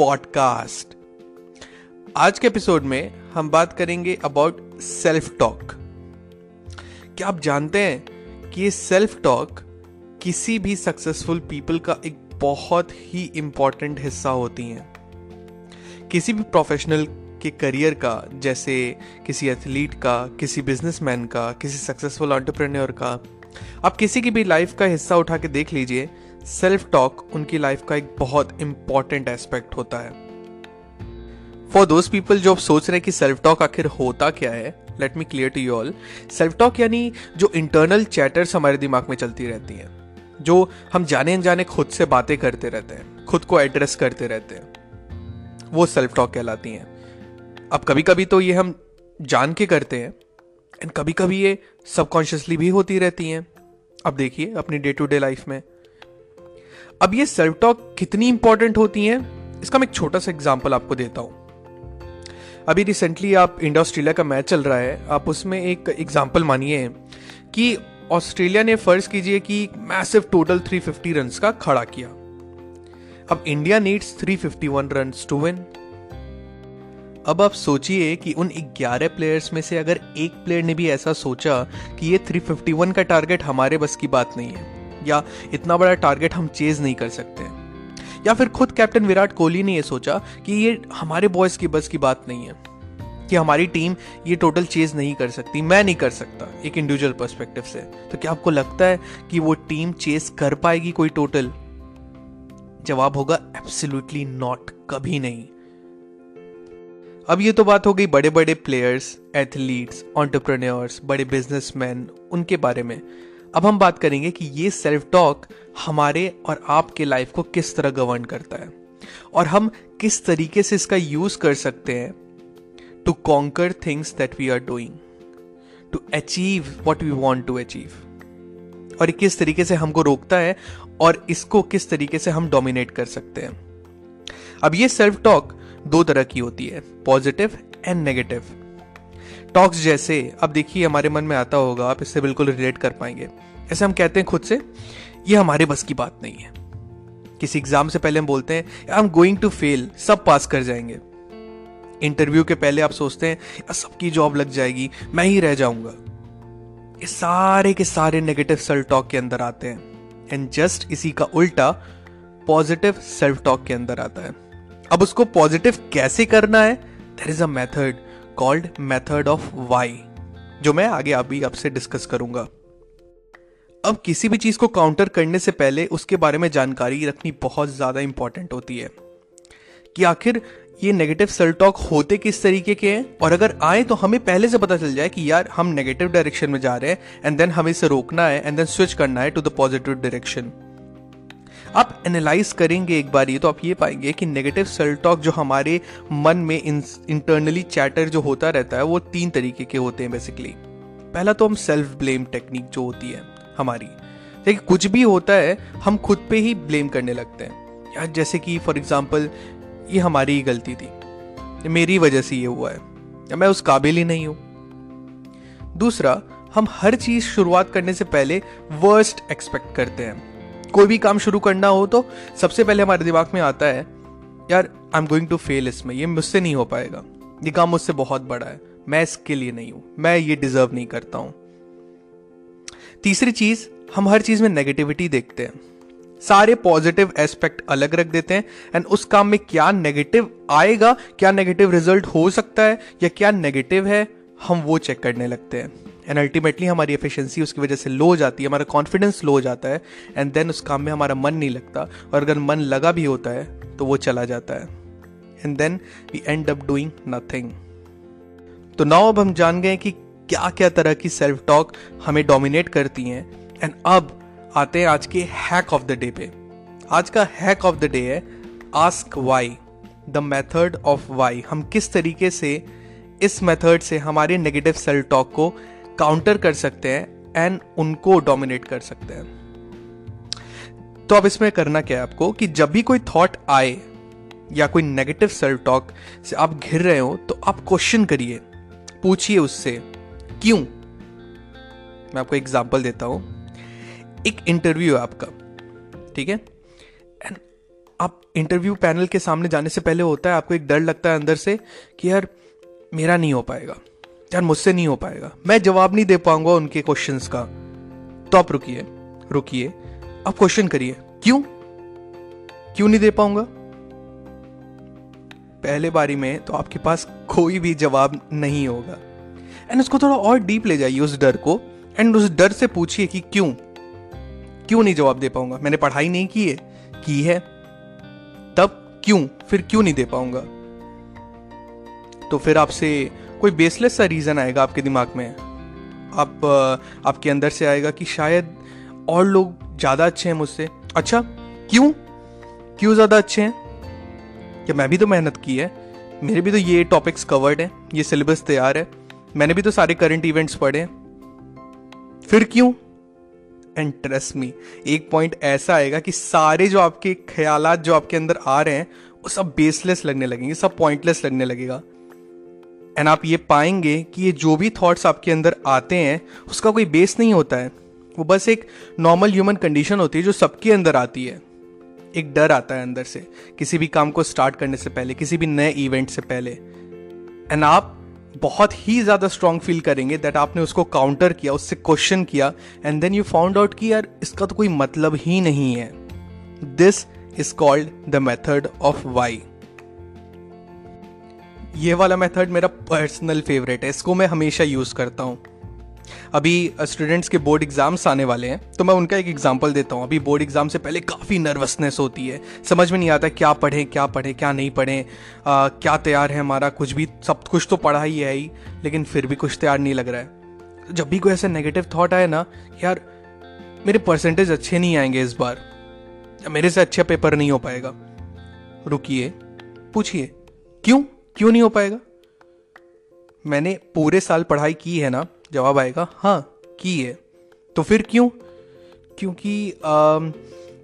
Podcast. आज के episode में हम बात करेंगे अबाउट सेल्फ टॉक क्या आप जानते हैं कि ये सेल्फ टॉक किसी भी सक्सेसफुल पीपल का एक बहुत ही इंपॉर्टेंट हिस्सा होती हैं। किसी भी प्रोफेशनल के करियर का, जैसे किसी एथलीट का, किसी बिजनेसमैन का, किसी सक्सेसफुल एंटरप्रेन्योर का, आप किसी की भी लाइफ का हिस्सा उठा के देख लीजिए सेल्फ टॉक उनकी लाइफ का एक बहुत इंपॉर्टेंट एस्पेक्ट होता है। फॉर दोज पीपल जो सोच रहे हैं कि सेल्फ टॉक आखिर होता क्या है let me clear to you all self talk यानी जो इंटरनल चैटर्स हमारे दिमाग में चलती रहती हैं, जो हम जाने अनजाने खुद से बातें करते रहते हैं, खुद को एड्रेस करते रहते हैं, वो सेल्फ टॉक कहलाती हैं। अब कभी कभी तो ये हम जान के करते हैं एंड कभी कभी ये सबकॉन्शियसली भी होती रहती हैं। अब देखिए, अपनी डे टू डे लाइफ में अब ये सेल्फ टॉक कितनी इंपॉर्टेंट होती है, इसका मैं एक छोटा सा एग्ज़ाम्पल आपको देता हूँ। अभी रिसेंटली आप इंडिया ऑस्ट्रेलिया का मैच चल रहा है, आप उसमें एक एग्ज़ाम्पल मानिए कि ऑस्ट्रेलिया ने फ़र्ज़ कीजिए कि मैसिव टोटल 350 रन्स का खड़ा किया। अब India needs 351 runs to win अब आप सोचिए कि उन 11 प्लेयर्स में से अगर एक प्लेयर ने भी ऐसा सोचा कि ये 351 का टारगेट हमारे बस की बात नहीं है या इतना बड़ा टारगेट हम चेज नहीं कर सकते। या फिर खुद कैप्टन विराट कोहली ने यह सोचा कि ये हमारे बॉयज़ की बस की बात नहीं है, कि हमारी टीम ये टोटल चेज नहीं कर सकती, मैं नहीं कर सकता, एक इंडिविजुअल पर्सपेक्टिव से। तो क्या आपको लगता है कि वो टीम चेस कर पाएगी कोई टोटल जवाब होगा एब्सोल्युटली नॉट कभी नहीं। अब ये तो बात हो गई बड़े बड़े प्लेयर्स एथलीट्स ऑन्टरप्रन्योर्स बड़े बिजनेसमैन उनके बारे में। अब हम बात करेंगे कि ये सेल्फ टॉक हमारे और आपके लाइफ को किस तरह गवर्न करता है। और हम किस तरीके से इसका यूज़ कर सकते हैं to conquer things that we are doing to achieve what we want to achieve और किस तरीके से हमको रोकता है और इसको किस तरीके से हम डोमिनेट कर सकते हैं। अब ये सेल्फ टॉक दो तरह की होती है पॉजिटिव एंड नेगेटिव टॉक्स जैसे, अब देखिए हमारे मन में आता होगा, आप इससे बिल्कुल रिलेट कर पाएँगे। ऐसे हम कहते हैं खुद से, ये हमारे बस की बात नहीं है। किसी एग्ज़ाम से पहले हम बोलते हैं I am going to fail सब पास कर जाएँगे। इंटरव्यू के पहले आप सोचते हैं सबकी जॉब लग जाएगी, मैं ही रह जाऊँगा। ये सारे के सारे नेगेटिव सेल्फ टॉक के अंदर आते हैं। एंड जस्ट इसी का उल्टा पॉजिटिव सेल्फ टॉक के अंदर आता है। अब उसको पॉजिटिव कैसे करना है? There is a method called method of why जो मैं आगे अभी आपसे डिस्कस करूँगा। अब किसी भी चीज़ को काउंटर करने से पहले उसके बारे में जानकारी रखनी बहुत ज़्यादा इंपॉर्टेंट होती है। कि आखिर ये नेगेटिव सेल टॉक होते किस तरीके के हैं? और अगर आए तो हमें पहले से पता चल जाए कि यार, हम नेगेटिव डायरेक्शन में जा रहे हैं एंड देन हमें इसे रोकना है एंड देन स्विच करना है टू द पॉजिटिव डायरेक्शन आप एनालाइज करेंगे एक बार, ये तो आप ये पाएँगे कि नेगेटिव सेल्फ टॉक जो हमारे मन में इंटरनली चैटर जो होता रहता है, वो तीन तरीके के होते हैं बेसिकली पहला तो हम सेल्फ ब्लेम टेक्निक जो होती है हमारी। देखिए, कुछ भी होता है, हम खुद पे ही ब्लेम करने लगते हैं। यार, जैसे कि फॉर एग्ज़ाम्पल ये हमारी ही गलती थी। मेरी वजह से ये हुआ है। या मैं उस काबिल ही नहीं हूँ। दूसरा, हम हर चीज़ शुरुआत करने से पहले वर्स्ट एक्सपेक्ट करते हैं। कोई भी काम शुरू करना हो तो सबसे पहले हमारे दिमाग में आता है, यार I am going to fail इसमें, ये मुझसे नहीं हो पाएगा। ये काम मुझसे बहुत बड़ा है, मैं इसके लिए नहीं हूँ, मैं ये डिजर्व नहीं करता हूँ। तीसरी चीज़, हम हर चीज़ में नेगेटिविटी देखते हैं। सारे पॉजिटिव एस्पेक्ट अलग रख देते हैं एंड उस काम में क्या नेगेटिव आएगा, क्या नेगेटिव रिज़ल्ट हो सकता है, या क्या नेगेटिव है, हम वो चेक करने लगते हैं। एंड अल्टीमेटली हमारी एफिशिएंसी उसकी वजह से लो हो जाती है, हमारा कॉन्फिडेंस लो हो जाता है एंड देन उस काम में हमारा मन नहीं लगता। और अगर मन लगा भी होता है तो वो चला जाता है। And then we end up doing nothing तो नाउ अब हम जान गए कि क्या क्या तरह की सेल्फ टॉक हमें डोमिनेट करती हैं। एंड अब आते हैं आज के हैक ऑफ़ द डे पे। आज का हैक ऑफ़ द डे है ask why the method of why हम किस तरीके से इस मेथड से हमारे नेगेटिव सेल्फ टॉक को काउंटर कर सकते हैं एंड उनको डोमिनेट कर सकते हैं। तो अब इसमें करना क्या है आपको कि जब भी कोई थॉट आए या कोई नेगेटिव सेल्फ टॉक से आप घिर रहे हो तो आप क्वेश्चन करिए, पूछिए उससे, क्यों? मैं आपको एग्ज़ाम्पल देता हूँ। एक इंटरव्यू है आपका, ठीक है? एंड आप इंटरव्यू पैनल के सामने जाने से पहले होता है, आपको एक डर लगता है अंदर से कि यार मेरा नहीं हो पाएगा। यार मुझसे नहीं हो पाएगा। मैं जवाब नहीं दे पाऊँगा उनके क्वेश्चन का। तो आप रुकिए रुकिए। आप क्वेश्चन करिए। क्यों? क्यों नहीं दे पाऊँगा? पहले बारी में तो आपके पास कोई भी जवाब नहीं होगा। एंड उसको थोड़ा और डीप ले जाइए उस डर को। एंड उस डर से पूछिए कि क्यों? क्यों नहीं जवाब दे पाऊँगा? मैंने पढ़ाई नहीं की है की है। तब क्यों? फिर क्यों नहीं दे पाऊँगा? तो फिर आपसे कोई बेसलेस सा रीजन आएगा आपके दिमाग में? आप आपके अंदर से आएगा कि शायद और लोग ज़्यादा अच्छे हैं मुझसे। अच्छा क्यों? क्यों ज़्यादा अच्छे हैं? क्या मैं भी तो मेहनत की है? मेरे भी तो ये टॉपिक्स कवर्ड है, ये सिलेबस तैयार है। मैंने भी तो सारे करंट इवेंट्स पढ़े फिर क्यों? एंड ट्रस्ट मी एक पॉइंट ऐसा आएगा कि सारे जो आपके ख्याल जो आपके अंदर आ रहे हैं, वो सब बेसलेस लगने लगेंगे, सब पॉइंटलेस लगने लगेगा। एंड आप ये पाएँगे कि ये जो भी थॉट्स आपके अंदर आते हैं, उसका कोई बेस नहीं होता है। वो बस एक नॉर्मल ह्यूमन कंडीशन होती है जो सबके अंदर आती है। एक डर आता है अंदर से, किसी भी काम को स्टार्ट करने से पहले, किसी भी नए इवेंट से पहले। एंड आप बहुत ही ज़्यादा स्ट्रांग फील करेंगे दैट आपने उसको काउंटर किया, उससे क्वेश्चन किया and then you found out कि यार, इसका तो कोई मतलब ही नहीं है। This is called the method of why ये वाला मेथड मेरा पर्सनल फेवरेट है, इसको मैं हमेशा यूज़ करता हूँ। अभी स्टूडेंट्स के बोर्ड एग्ज़ाम्स आने वाले हैं तो मैं उनका एक एग्ज़ाम्पल देता हूँ। अभी बोर्ड एग्ज़ाम से पहले काफ़ी नर्वसनेस होती है। समझ में नहीं आता क्या पढ़ें क्या पढ़ें, क्या नहीं पढ़ें क्या तैयार है हमारा, कुछ भी, सब कुछ तो पढ़ा ही है ही, लेकिन फिर भी कुछ तैयार नहीं लग रहा है। जब भी कोई ऐसा नेगेटिव थाट आए ना, यार, मेरे परसेंटेज अच्छे नहीं आएँगे इस बार। मेरे से अच्छा पेपर नहीं हो पाएगा। रुकिए, पूछिए, क्यों? क्यों नहीं हो पाएगा? मैंने पूरे साल पढ़ाई की है ना? जवाब आएगा हाँ की है। तो फिर क्यों? क्योंकि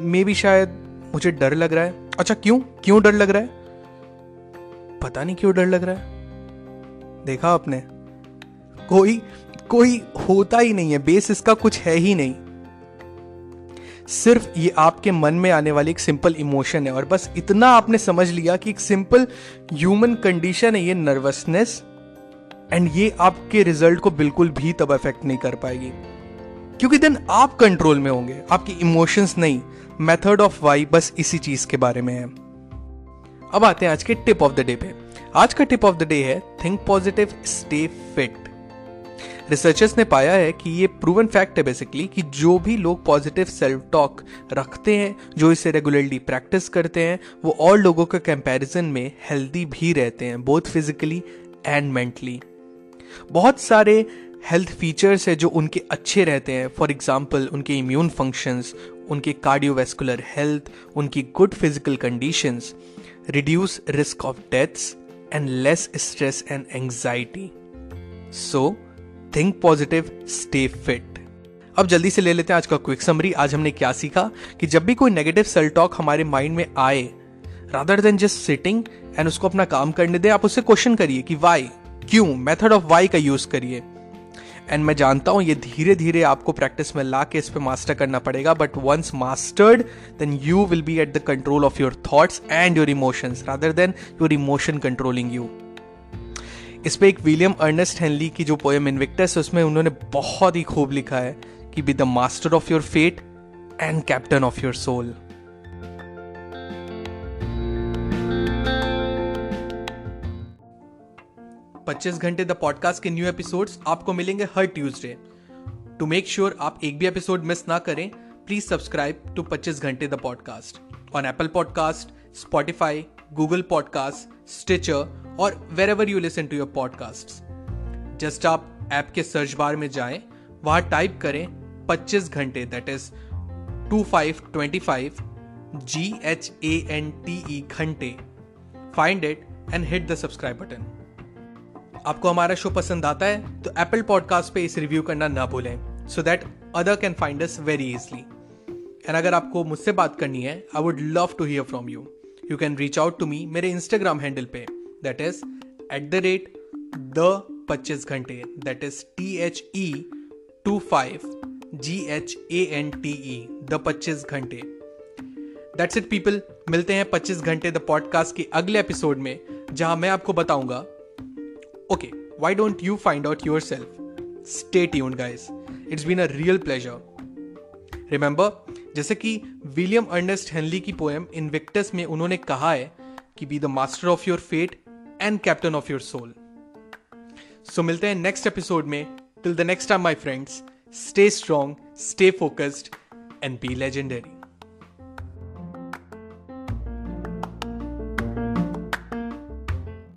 मे भी शायद मुझे डर लग रहा है। अच्छा क्यों? क्यों डर लग रहा है? पता नहीं क्यों डर लग रहा है। देखा आपने? कोई कोई होता ही नहीं है। बेस इसका कुछ है ही नहीं। सिर्फ़ ये आपके मन में आने वाली एक सिंपल इमोशन है और बस इतना आपने समझ लिया कि एक सिंपल ह्यूमन कंडीशन है ये नर्वसनेस एंड ये आपके रिज़ल्ट को बिल्कुल भी तब अफेक्ट नहीं कर पाएगी। क्योंकि देन आप कंट्रोल में होंगे, आपकी इमोशंस नहीं मेथड ऑफ़ वाई बस इसी चीज़ के बारे में है। अब आते हैं आज के टिप ऑफ़ द डे पे। आज का टिप ऑफ़ द डे है think positive stay fit researchers ने पाया है कि ये प्रूवन फैक्ट है बेसिकली कि जो भी लोग पॉजिटिव सेल्फ टॉक रखते हैं, जो इसे रेगुलरली प्रैक्टिस करते हैं, वो और लोगों के कंपैरिजन में हेल्दी भी रहते हैं बोथ फिजिकली एंड मेंटली बहुत सारे हेल्थ फीचर्स है जो उनके अच्छे रहते हैं फॉर एग्ज़ाम्पल उनके इम्यून फ़ंक्शंस उनके कार्डियोवेस्कुलर हेल्थ उनकी good physical conditions reduce risk of deaths and less stress and anxiety so think positive stay fit अब जल्दी से ले लेते हैं आज का क्विक समरी आज हमने क्या सीखा? कि जब भी कोई नेगेटिव सेल टॉक हमारे माइंड में आए rather than just sitting and उसको अपना काम करने दें, आप उससे क्वेश्चन करिए कि वाई क्यों? मेथड ऑफ़ वाई का यूज़ करिए। एंड मैं जानता हूँ ये धीरे धीरे आपको प्रैक्टिस में ला के इस पर मास्टर करना पड़ेगा but once mastered then you will be at the control of your thoughts and your emotions rather than your emotion controlling you इस पे एक विलियम अर्नेस्ट हेनली की जो पोएम इनविक्टस है, उसमें उन्होंने बहुत ही खूब लिखा है कि be the master of your fate and captain of your soul 25 घंटे द पॉडकास्ट के न्यू एपिसोड्स आपको मिलेंगे हर ट्यूसडे टू मेक श्योर आप एक भी एपिसोड मिस ना करें प्लीज़ सब्सक्राइब टू 25 घंटे the podcast on Apple podcast Spotify Google podcast Stitcher और wherever you listen to your podcast just आप ऐप के सर्च बार में जाएँ, वहाँ टाइप करें 25 घंटे that is two five twenty five G H A N T E घंटे. Find it and hit the subscribe button आपको हमारा शो पसंद आता है तो एप्पल पॉडकास्ट पे इस रिव्यू करना ना भूलें so that other can find us very easily and अगर आपको मुझसे बात करनी है I would love to hear from you you can reach out to me मेरे इंस्टाग्राम हैंडल पे. That is at the rate the पच्चीस घंटे that is T H E two five G H A N T E the पच्चीस घंटे। That's it people मिलते हैं 25 घंटे the podcast के अगले एपिसोड में, जहाँ मैं आपको बताऊँगा। Okay why don't you find out yourself stay tuned guys it's been a real pleasure remember जैसे कि विलियम अर्नेस्ट हेनली की पोएम इनविक्टस में उन्होंने कहा है कि be the master of your fate and captain of your soul so मिलते हैं नेक्स्ट एपिसोड में. Till the next time my friends stay strong stay focused and be legendary